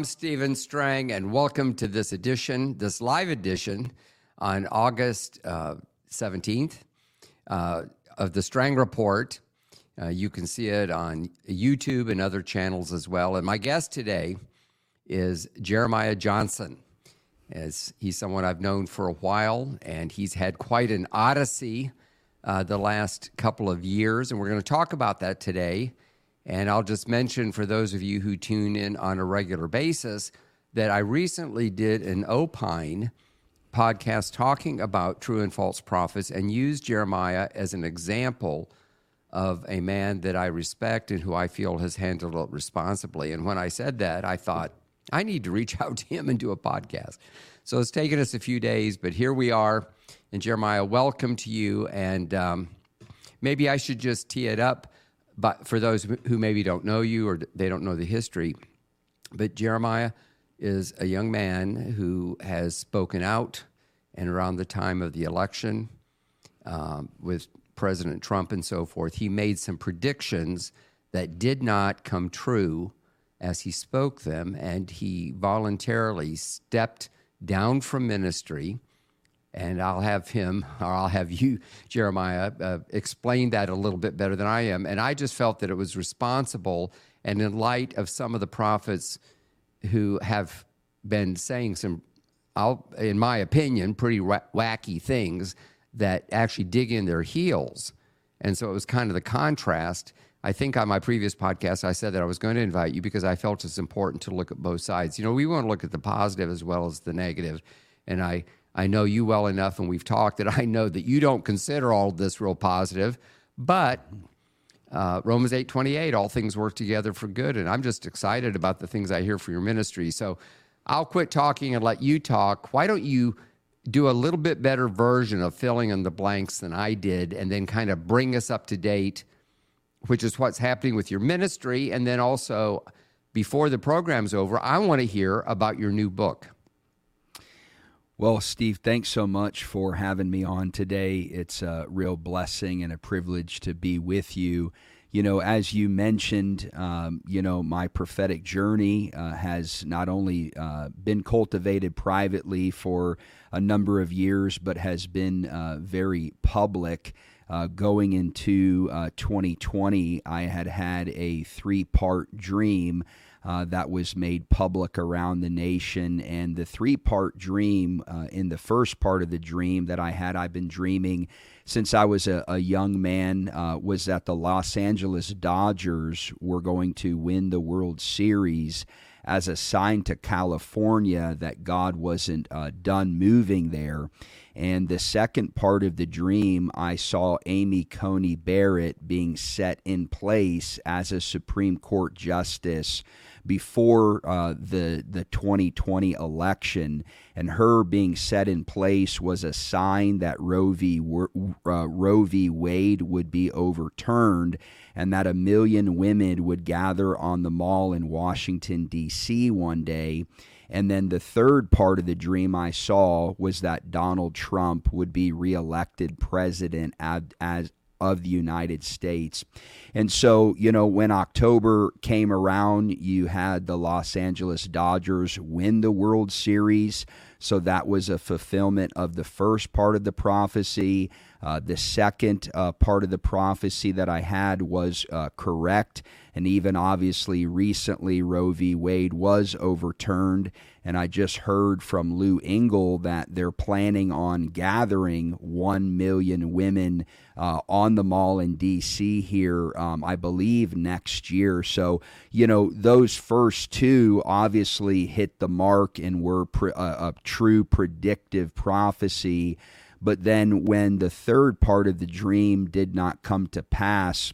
I'm Stephen Strang, and welcome to this edition, this live edition on August uh, 17th uh, of the Strang Report. Uh, you can see it on YouTube and other channels as well. And my guest today is Jeremiah Johnson. As he's someone I've known for a while, and he's had quite an odyssey uh, the last couple of years, and we're going to talk about that today. And I'll just mention for those of you who tune in on a regular basis that I recently did an Opine podcast talking about true and false prophets and used Jeremiah as an example of a man that I respect and who I feel has handled it responsibly. And when I said that, I thought, I need to reach out to him and do a podcast. So it's taken us a few days, but here we are. And Jeremiah, welcome to you. And um, maybe I should just tee it up but for those who maybe don't know you or they don't know the history. But Jeremiah is a young man who has spoken out and around the time of the election um, with President Trump and so forth, he made some predictions that did not come true as he spoke them, and he voluntarily stepped down from ministry. And I'll have him, or I'll have you, Jeremiah, uh, explain that a little bit better than I am. And I just felt that it was responsible, and in light of some of the prophets who have been saying some, I'll, in my opinion, pretty wacky things that actually dig in their heels. And so it was kind of the contrast I think on my previous podcast, I said that I was going to invite you because I felt it's important to look at both sides. You know, we want to look at the positive as well as the negative. And I, I know you well enough, and we've talked that I know that you don't consider all this real positive, but uh, Romans 8 28, all things work together for good. And I'm just excited about the things I hear for your ministry. So I'll quit talking and let you talk. Why don't you do a little bit better version of filling in the blanks than I did and then kind of bring us up to date? which is what's happening with your ministry. And then also, before the program's over, I want to hear about your new book. Well, Steve, thanks so much for having me on today. It's a real blessing and a privilege to be with you. You know, as you mentioned, um, you know, my prophetic journey uh, has not only uh, been cultivated privately for a number of years, but has been uh, very public. Uh, going into uh, 2020, I had had a three part dream. Uh, that was made public around the nation. And the three part dream, uh, in the first part of the dream that I had, I've been dreaming since I was a, a young man, uh, was that the Los Angeles Dodgers were going to win the World Series as a sign to California that God wasn't uh, done moving there. And the second part of the dream, I saw Amy Coney Barrett being set in place as a Supreme Court justice before uh, the the 2020 election, and her being set in place was a sign that Roe v. Uh, Roe v. Wade would be overturned, and that a million women would gather on the mall in Washington D.C. one day and then the third part of the dream I saw was that Donald Trump would be reelected president as, as of the United States. And so, you know, when October came around, you had the Los Angeles Dodgers win the World Series. So that was a fulfillment of the first part of the prophecy. Uh, the second uh, part of the prophecy that I had was uh, correct. And even obviously, recently, Roe v. Wade was overturned. And I just heard from Lou Engle that they're planning on gathering 1 million women uh, on the mall in D.C. here, um, I believe, next year. So, you know, those first two obviously hit the mark and were pre- a true predictive prophecy. But then when the third part of the dream did not come to pass,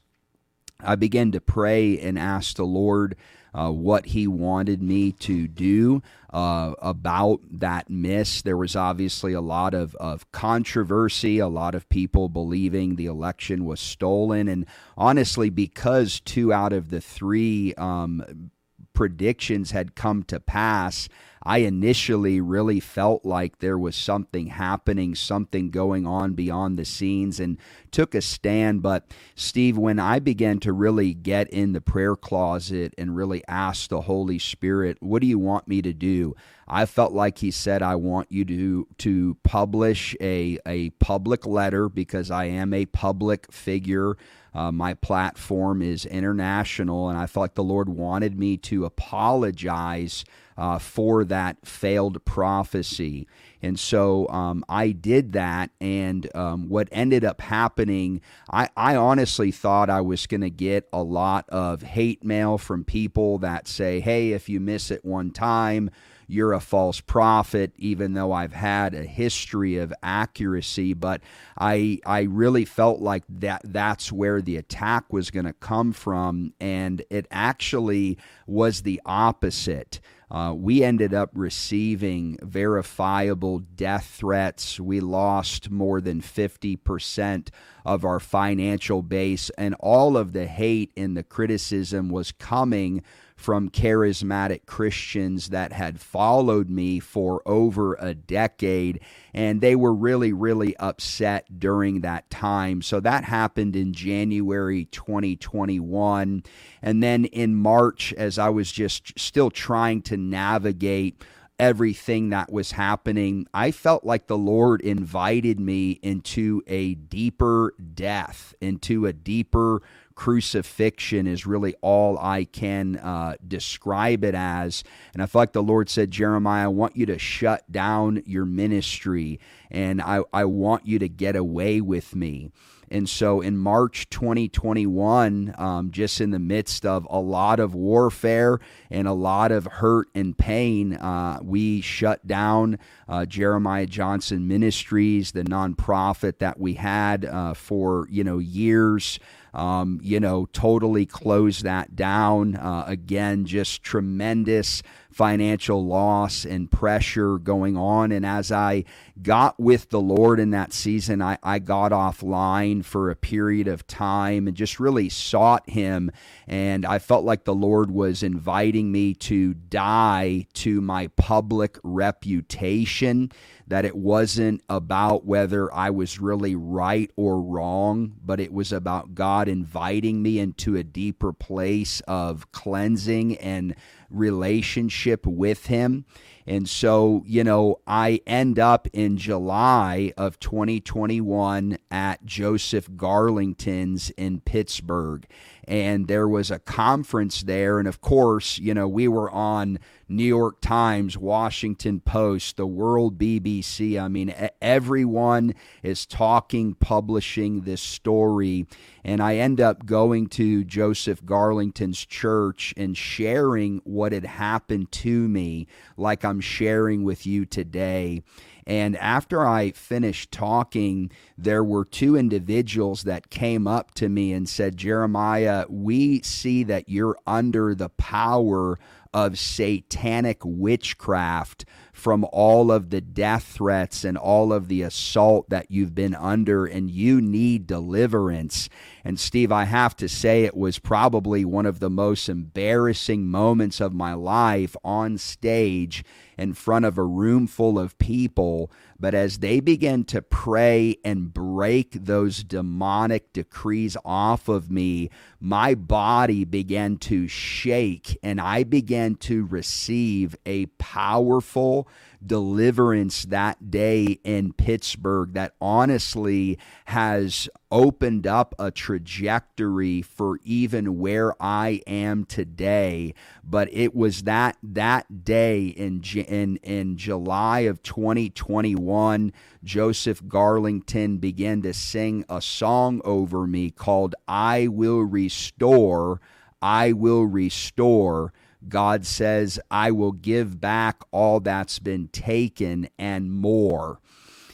I began to pray and ask the Lord uh, what He wanted me to do uh, about that miss. There was obviously a lot of, of controversy, a lot of people believing the election was stolen. And honestly, because two out of the three um, predictions had come to pass, I initially really felt like there was something happening, something going on beyond the scenes, and took a stand. But, Steve, when I began to really get in the prayer closet and really ask the Holy Spirit, what do you want me to do? I felt like he said, I want you to, to publish a, a public letter because I am a public figure. Uh, my platform is international, and I felt like the Lord wanted me to apologize uh, for that failed prophecy. And so um, I did that. And um, what ended up happening, I, I honestly thought I was going to get a lot of hate mail from people that say, hey, if you miss it one time, you're a false prophet, even though I've had a history of accuracy. But I I really felt like that that's where the attack was going to come from, and it actually was the opposite. Uh, we ended up receiving verifiable death threats. We lost more than 50% of our financial base, and all of the hate and the criticism was coming from charismatic Christians that had followed me for over a decade, and they were really, really upset during that time. So that happened in January 2021. And then in March, as I was just still trying to navigate everything that was happening, I felt like the Lord invited me into a deeper death, into a deeper crucifixion is really all I can uh, describe it as. And I feel like the Lord said, Jeremiah, I want you to shut down your ministry and I, I want you to get away with me. And so in March 2021, um, just in the midst of a lot of warfare and a lot of hurt and pain, uh, we shut down uh, Jeremiah Johnson Ministries, the nonprofit that we had uh, for you know years um, you know, totally close that down. Uh, again, just tremendous financial loss and pressure going on. And as I got with the Lord in that season, I, I got offline for a period of time and just really sought Him. And I felt like the Lord was inviting me to die to my public reputation that it wasn't about whether I was really right or wrong, but it was about God inviting me into a deeper place of cleansing and relationship with Him. And so, you know, I end up in July of 2021 at Joseph Garlington's in Pittsburgh and there was a conference there. And of course, you know, we were on New York Times, Washington Post, the World BBC. I mean, everyone is talking, publishing this story. And I end up going to Joseph Garlington's church and sharing what had happened to me, like I'm sharing with you today. And after I finished talking, there were two individuals that came up to me and said, Jeremiah, we see that you're under the power of satanic witchcraft from all of the death threats and all of the assault that you've been under, and you need deliverance. And Steve, I have to say, it was probably one of the most embarrassing moments of my life on stage in front of a room full of people. But as they began to pray and break those demonic decrees off of me, my body began to shake and I began to receive a powerful deliverance that day in Pittsburgh that honestly has opened up a trajectory for even where I am today. But it was that that day in in in July of 2021 Joseph Garlington began to sing a song over me called I will restore I will restore God says, I will give back all that's been taken and more.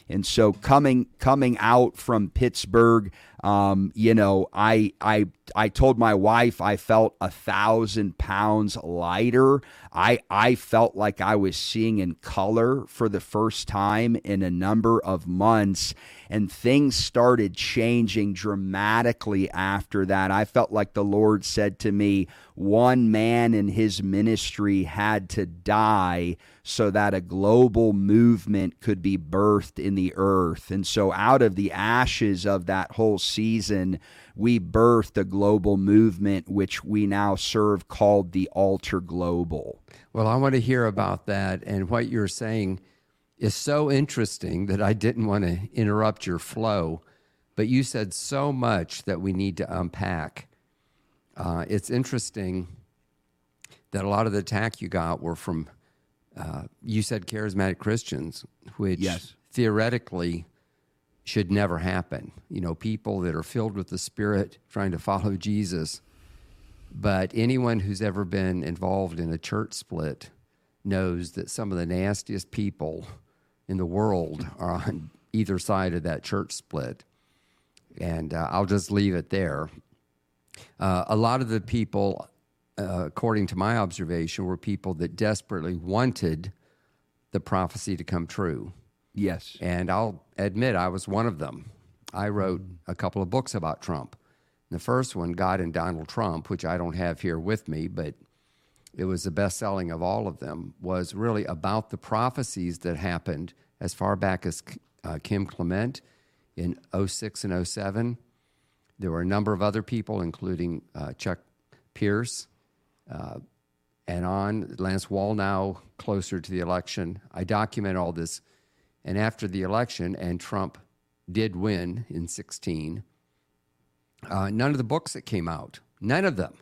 And so coming coming out from Pittsburgh, Um, you know, I I I told my wife I felt a thousand pounds lighter. I I felt like I was seeing in color for the first time in a number of months, and things started changing dramatically after that. I felt like the Lord said to me, one man in his ministry had to die so that a global movement could be birthed in the earth. And so, out of the ashes of that whole season, we birthed a global movement which we now serve called the Altar Global. Well, I want to hear about that. And what you're saying is so interesting that I didn't want to interrupt your flow. But you said so much that we need to unpack. Uh, it's interesting that a lot of the attack you got were from uh, you said charismatic Christians, which yes. theoretically should never happen. You know, people that are filled with the Spirit trying to follow Jesus. But anyone who's ever been involved in a church split knows that some of the nastiest people in the world are on either side of that church split. And uh, I'll just leave it there. Uh, a lot of the people uh, according to my observation, were people that desperately wanted the prophecy to come true. Yes. And I'll admit I was one of them. I wrote a couple of books about Trump. The first one, God and Donald Trump, which I don't have here with me, but it was the best selling of all of them, was really about the prophecies that happened as far back as uh, Kim Clement in 06 and 07. There were a number of other people, including uh, Chuck Pierce, uh, and on Lance Wallnau, closer to the election. I document all this. And after the election, and Trump did win in 16, uh, none of the books that came out, none of them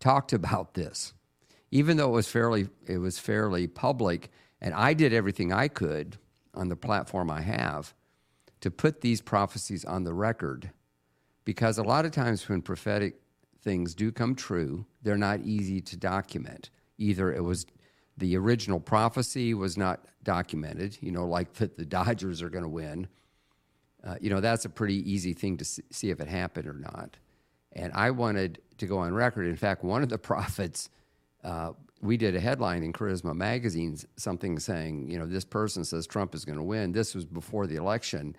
talked about this, even though it was fairly it was fairly public. And I did everything I could on the platform I have to put these prophecies on the record, because a lot of times when prophetic things do come true, they're not easy to document. Either it was the original prophecy was not documented, you know, like that the Dodgers are going to win. Uh, you know, that's a pretty easy thing to see if it happened or not. And I wanted to go on record. In fact, one of the prophets, uh, we did a headline in Charisma magazine, something saying, you know, this person says Trump is going to win. This was before the election.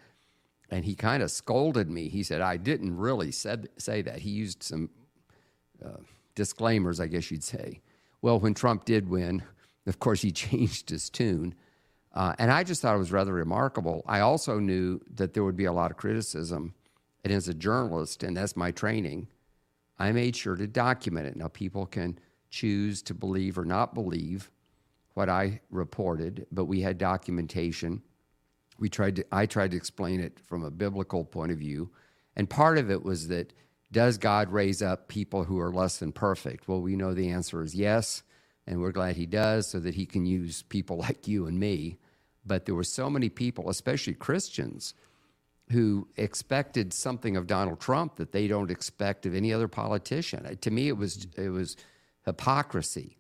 And he kind of scolded me. He said, I didn't really said, say that. He used some uh, disclaimers, I guess you'd say. Well, when Trump did win, of course, he changed his tune. Uh, and I just thought it was rather remarkable. I also knew that there would be a lot of criticism. And as a journalist, and that's my training, I made sure to document it. Now, people can choose to believe or not believe what I reported, but we had documentation. We tried to, I tried to explain it from a biblical point of view. And part of it was that does God raise up people who are less than perfect? Well, we know the answer is yes, and we're glad He does so that He can use people like you and me. But there were so many people, especially Christians, who expected something of Donald Trump that they don't expect of any other politician. To me, it was it was hypocrisy.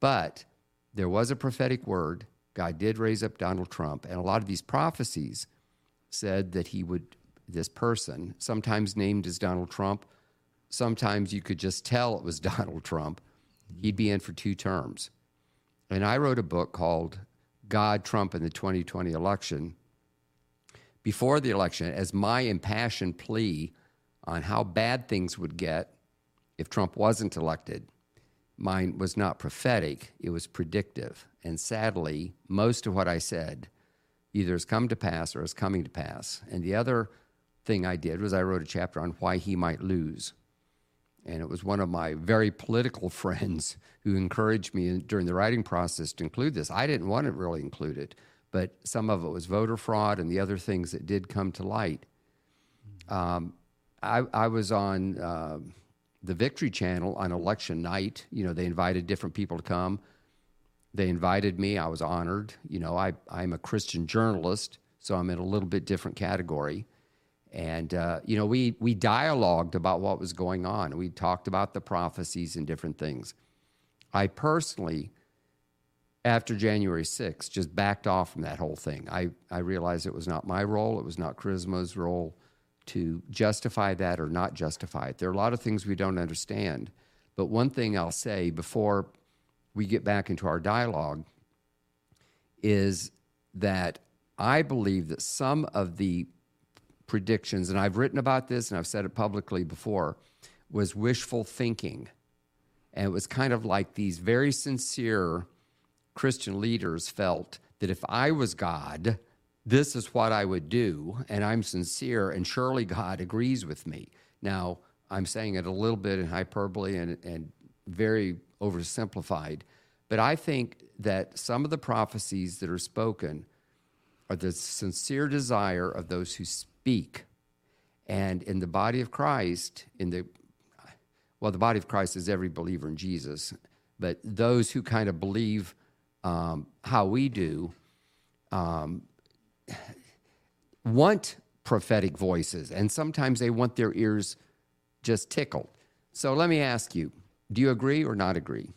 But there was a prophetic word. God did raise up Donald Trump, and a lot of these prophecies said that he would this person, sometimes named as Donald Trump, sometimes you could just tell it was Donald Trump. He'd be in for two terms. And I wrote a book called God, Trump, and the 2020 Election before the election as my impassioned plea on how bad things would get if Trump wasn't elected. Mine was not prophetic, it was predictive. And sadly, most of what I said either has come to pass or is coming to pass. And the other thing I did was I wrote a chapter on why he might lose. And it was one of my very political friends who encouraged me during the writing process to include this. I didn't want to really include it, but some of it was voter fraud and the other things that did come to light. Um, I, I, was on uh, the Victory Channel on election night. You know, they invited different people to come. They invited me. I was honored. You know, I, I'm a Christian journalist, so I'm in a little bit different category. And, uh, you know, we, we dialogued about what was going on. We talked about the prophecies and different things. I personally, after January 6th, just backed off from that whole thing. I, I realized it was not my role, it was not Charisma's role to justify that or not justify it. There are a lot of things we don't understand. But one thing I'll say before we get back into our dialogue is that I believe that some of the predictions, and I've written about this and I've said it publicly before, was wishful thinking. And it was kind of like these very sincere Christian leaders felt that if I was God, this is what I would do, and I'm sincere, and surely God agrees with me. Now, I'm saying it a little bit in hyperbole and, and very oversimplified, but I think that some of the prophecies that are spoken are the sincere desire of those who speak. And in the body of Christ, in the well, the body of Christ is every believer in Jesus, but those who kind of believe um, how we do um, want prophetic voices, and sometimes they want their ears just tickled. So let me ask you do you agree or not agree?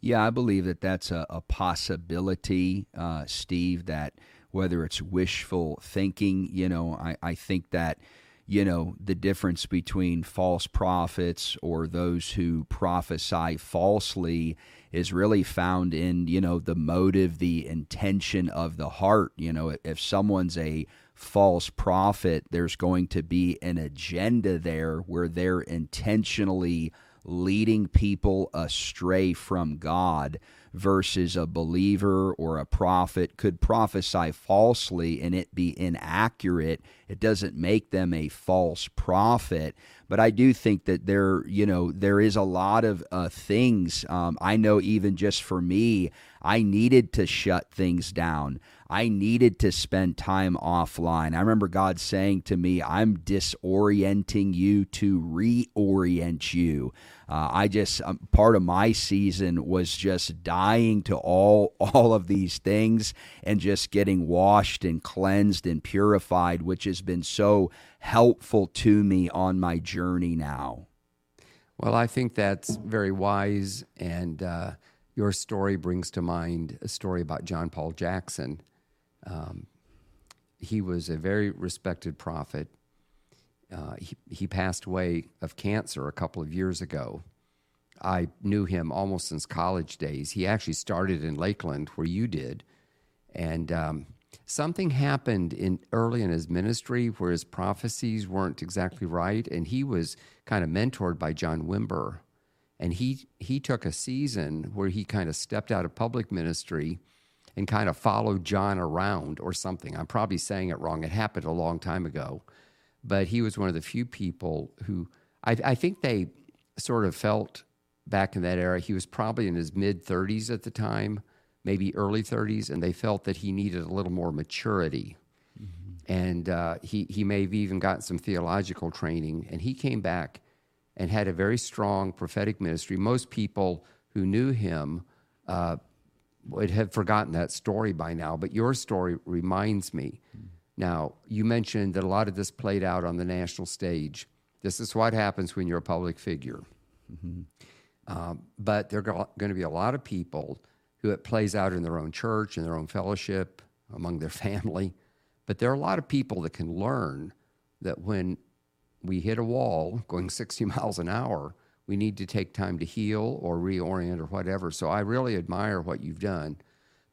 Yeah, I believe that that's a, a possibility, uh, Steve, that whether it's wishful thinking, you know, I, I think that, you know, the difference between false prophets or those who prophesy falsely is really found in, you know, the motive, the intention of the heart. You know, if someone's a false prophet, there's going to be an agenda there where they're intentionally leading people astray from God versus a believer or a prophet could prophesy falsely and it be inaccurate. It doesn't make them a false prophet. But I do think that there, you know, there is a lot of uh, things. Um, I know even just for me, I needed to shut things down. I needed to spend time offline. I remember God saying to me, I'm disorienting you to reorient you. Uh, I just um, part of my season was just dying to all all of these things and just getting washed and cleansed and purified, which has been so helpful to me on my journey now. Well, I think that's very wise, and uh, your story brings to mind a story about John Paul Jackson. Um, he was a very respected prophet. Uh, he, he passed away of cancer a couple of years ago. I knew him almost since college days. He actually started in Lakeland, where you did. And um, something happened in early in his ministry where his prophecies weren't exactly right. And he was kind of mentored by John Wimber. And he, he took a season where he kind of stepped out of public ministry and kind of followed John around or something. I'm probably saying it wrong. It happened a long time ago. But he was one of the few people who I, I think they sort of felt back in that era, he was probably in his mid 30s at the time, maybe early 30s, and they felt that he needed a little more maturity. Mm-hmm. And uh, he, he may have even gotten some theological training. And he came back and had a very strong prophetic ministry. Most people who knew him uh, would have forgotten that story by now, but your story reminds me. Mm-hmm. Now, you mentioned that a lot of this played out on the national stage. This is what happens when you're a public figure. Mm-hmm. Um, but there are going to be a lot of people who it plays out in their own church, in their own fellowship, among their family. But there are a lot of people that can learn that when we hit a wall going 60 miles an hour, we need to take time to heal or reorient or whatever. So I really admire what you've done.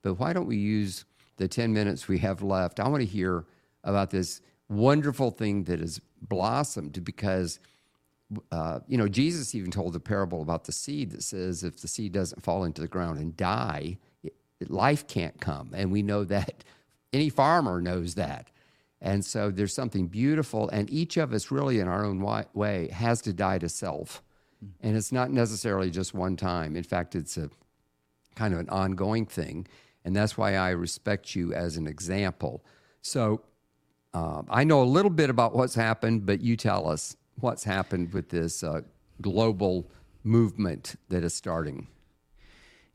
But why don't we use the 10 minutes we have left? I want to hear about this wonderful thing that has blossomed because, uh, you know, Jesus even told the parable about the seed that says if the seed doesn't fall into the ground and die, it, life can't come. And we know that any farmer knows that. And so there's something beautiful, and each of us, really, in our own way, has to die to self and it's not necessarily just one time. In fact, it's a kind of an ongoing thing. And that's why I respect you as an example. So uh, I know a little bit about what's happened, but you tell us what's happened with this uh, global movement that is starting.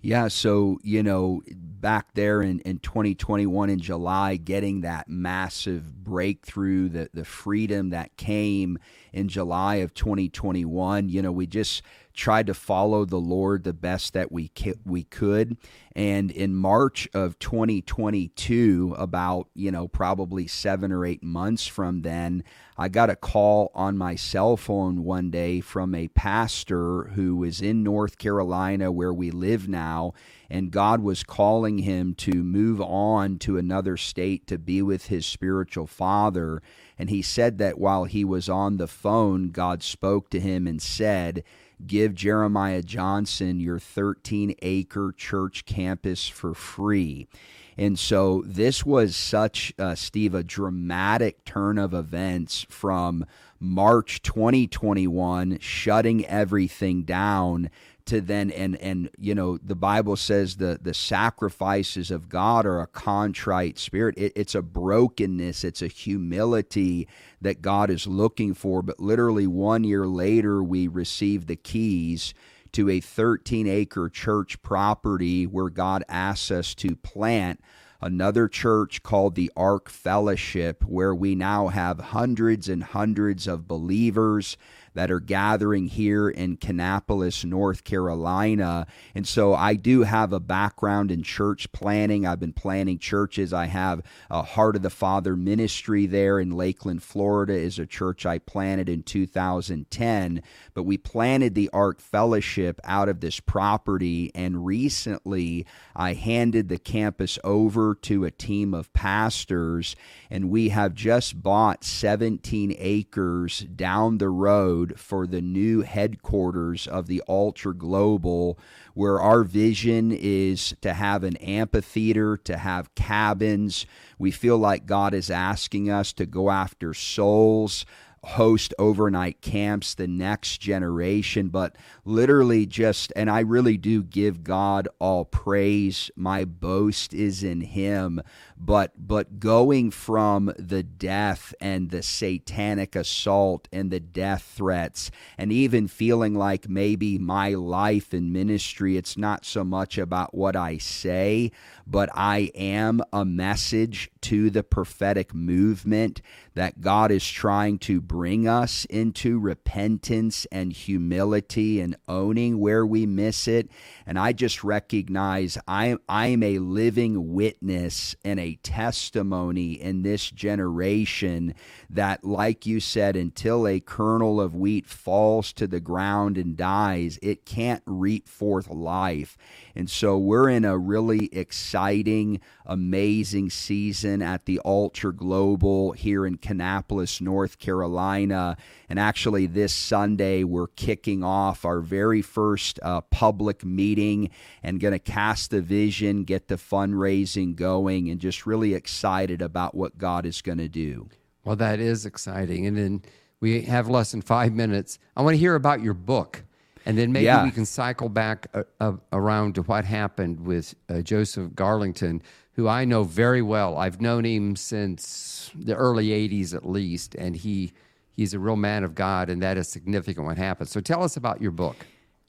Yeah, so you know, back there in, in 2021 in July, getting that massive breakthrough, the the freedom that came in July of 2021. You know, we just tried to follow the Lord the best that we we could. And in March of 2022, about you know probably seven or eight months from then, I got a call on my cell phone one day from a pastor who was in North Carolina, where we live now, and God was calling him to move on to another state to be with his spiritual father. And he said that while he was on the phone, God spoke to him and said, Give Jeremiah Johnson your 13 acre church campus for free. And so this was such, uh, Steve, a dramatic turn of events from March 2021, shutting everything down to then and and you know the bible says the the sacrifices of god are a contrite spirit. It, it's a brokenness. It's a humility that god is looking for. But literally one year later we received the keys to a 13 acre church property where god asks us to plant another church called the Ark Fellowship, where we now have hundreds and hundreds of believers that are gathering here in Kannapolis, North Carolina. And so I do have a background in church planning. I've been planning churches. I have a Heart of the Father ministry there in Lakeland, Florida, is a church I planted in 2010. But we planted the Ark Fellowship out of this property. And recently I handed the campus over to a team of pastors. And we have just bought 17 acres down the road road for the new headquarters of the Altar Global, where our vision is to have an amphitheater, to have cabins. We feel like God is asking us to go after souls host overnight camps, the next generation, but literally just, and I really do give God all praise. My boast is in Him. But, but going from the death and the satanic assault and the death threats, and even feeling like maybe my life and ministry, it's not so much about what I say, but I am a message to the prophetic movement that God is trying to bring us into repentance and humility and owning where we miss it. And I just recognize I, I'm a living witness and a testimony in this generation that, like you said, until a kernel of wheat falls to the ground and dies, it can't reap forth life. And so we're in a really exciting, amazing season at the Altar Global here in Kannapolis, North Carolina. And actually, this Sunday, we're kicking off our very first uh, public meeting and going to cast the vision, get the fundraising going, and just really excited about what God is going to do. Well, that is exciting. And then we have less than five minutes. I want to hear about your book. And then maybe yeah. we can cycle back uh, uh, around to what happened with uh, Joseph Garlington, who I know very well. I've known him since the early 80s at least, and he he's a real man of God, and that is significant what happened. So tell us about your book.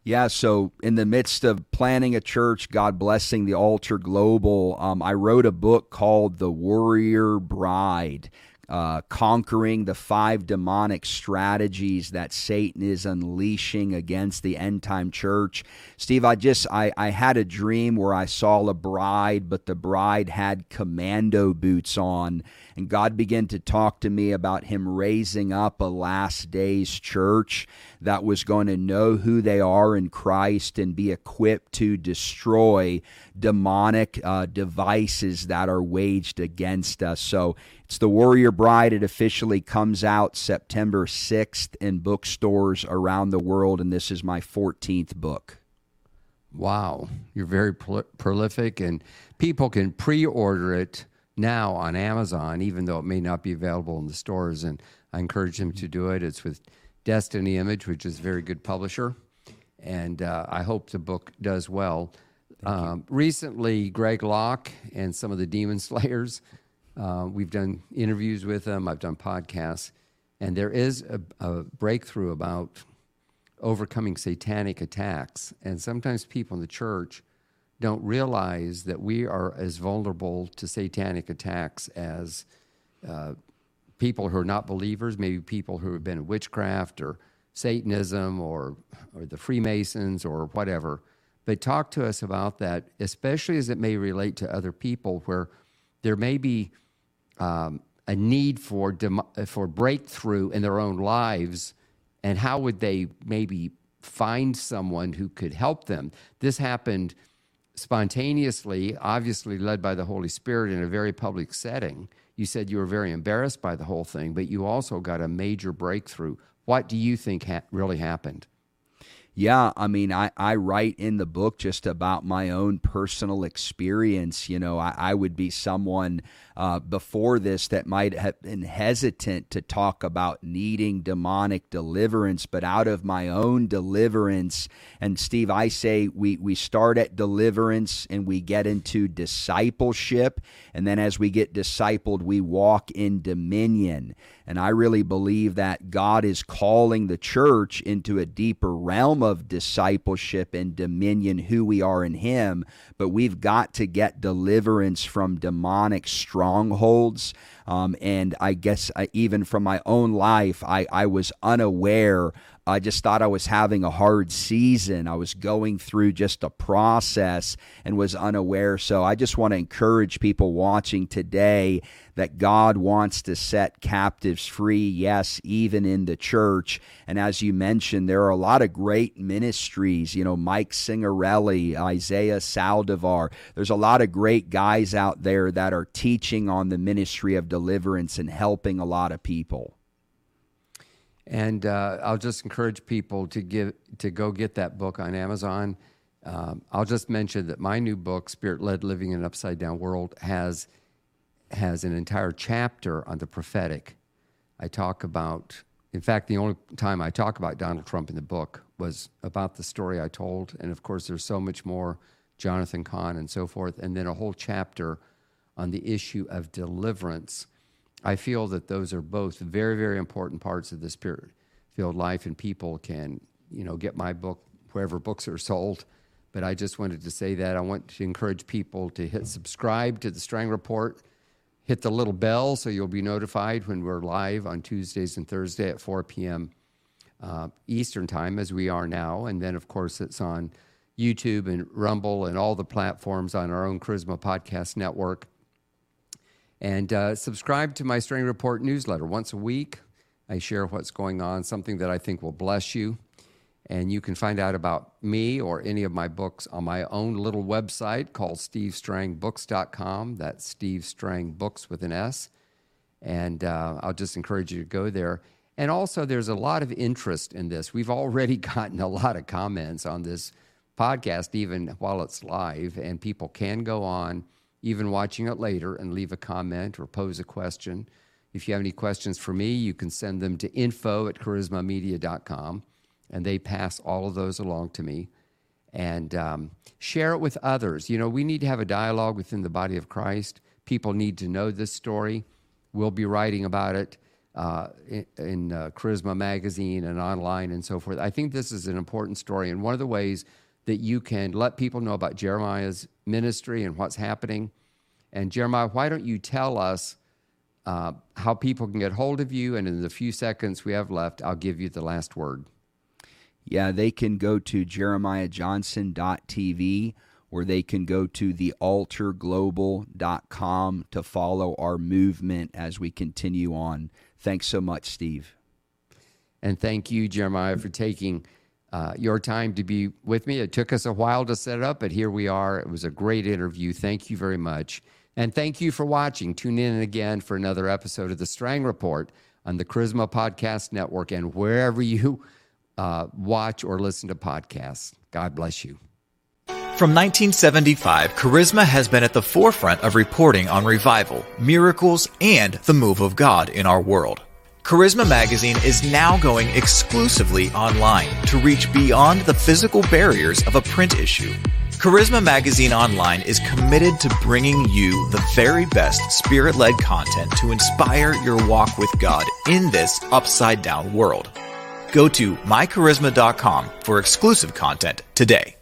Yeah, so in the midst of planning a church, God blessing the altar global, um, I wrote a book called The Warrior Bride uh, conquering the five demonic strategies that Satan is unleashing against the end time church. Steve, I just I, I had a dream where I saw a bride, but the bride had commando boots on, and God began to talk to me about Him raising up a last days church that was going to know who they are in Christ and be equipped to destroy demonic uh, devices that are waged against us. So it's The Warrior Bride. It officially comes out September 6th in bookstores around the world, and this is my 14th book. Wow, you're very prolific, and people can pre order it now on Amazon, even though it may not be available in the stores. And I encourage them to do it. It's with Destiny Image, which is a very good publisher. And uh, I hope the book does well. Um, recently, Greg Locke and some of the Demon Slayers uh, we've done interviews with them, I've done podcasts, and there is a, a breakthrough about overcoming satanic attacks. And sometimes people in the church don't realize that we are as vulnerable to satanic attacks as uh, people who are not believers, maybe people who have been in witchcraft or Satanism or, or the Freemasons or whatever. But talk to us about that, especially as it may relate to other people where there may be um, a need for, dem- for breakthrough in their own lives. And how would they maybe find someone who could help them? This happened spontaneously, obviously led by the Holy Spirit in a very public setting. You said you were very embarrassed by the whole thing, but you also got a major breakthrough. What do you think ha- really happened? Yeah, I mean, I, I write in the book just about my own personal experience. You know, I, I would be someone uh, before this that might have been hesitant to talk about needing demonic deliverance, but out of my own deliverance, and Steve, I say we, we start at deliverance and we get into discipleship. And then as we get discipled, we walk in dominion. And I really believe that God is calling the church into a deeper realm of discipleship and dominion, who we are in Him. But we've got to get deliverance from demonic strongholds. Um, and I guess I, even from my own life, I, I was unaware I just thought I was having a hard season. I was going through just a process and was unaware. So I just want to encourage people watching today that God wants to set captives free, yes, even in the church. And as you mentioned, there are a lot of great ministries, you know, Mike Signorelli, Isaiah Saldivar. There's a lot of great guys out there that are teaching on the ministry of deliverance and helping a lot of people. And uh, I'll just encourage people to give to go get that book on Amazon. Um, I'll just mention that my new book, Spirit Led Living in an Upside Down World, has has an entire chapter on the prophetic. I talk about, in fact, the only time I talk about Donald Trump in the book was about the story I told, and of course, there's so much more, Jonathan Cahn and so forth, and then a whole chapter on the issue of deliverance I feel that those are both very, very important parts of the spirit filled life, and people can, you know, get my book wherever books are sold. But I just wanted to say that. I want to encourage people to hit subscribe to the Strang Report, hit the little bell so you'll be notified when we're live on Tuesdays and Thursday at 4 p.m. Uh, Eastern Time, as we are now. And then, of course, it's on YouTube and Rumble and all the platforms on our own Charisma Podcast Network. And uh, subscribe to my Strang Report newsletter once a week. I share what's going on, something that I think will bless you. And you can find out about me or any of my books on my own little website called stevestrangbooks.com. That's Steve Strang Books with an S. And uh, I'll just encourage you to go there. And also, there's a lot of interest in this. We've already gotten a lot of comments on this podcast, even while it's live, and people can go on even watching it later, and leave a comment or pose a question. If you have any questions for me, you can send them to info at charismamedia.com, and they pass all of those along to me. And um, share it with others. You know, we need to have a dialogue within the body of Christ. People need to know this story. We'll be writing about it uh, in, in uh, Charisma Magazine and online and so forth. I think this is an important story. And one of the ways that you can let people know about Jeremiah's ministry and what's happening. And Jeremiah, why don't you tell us uh, how people can get hold of you? And in the few seconds we have left, I'll give you the last word. Yeah, they can go to jeremiahjohnson.tv or they can go to thealtarglobal.com to follow our movement as we continue on. Thanks so much, Steve. And thank you, Jeremiah, for taking uh, your time to be with me. It took us a while to set up, but here we are. It was a great interview. Thank you very much. And thank you for watching. Tune in again for another episode of The Strang Report on the Charisma Podcast Network and wherever you uh, watch or listen to podcasts. God bless you. From 1975, Charisma has been at the forefront of reporting on revival, miracles, and the move of God in our world. Charisma Magazine is now going exclusively online to reach beyond the physical barriers of a print issue. Charisma Magazine Online is committed to bringing you the very best spirit led content to inspire your walk with God in this upside down world. Go to mycharisma.com for exclusive content today.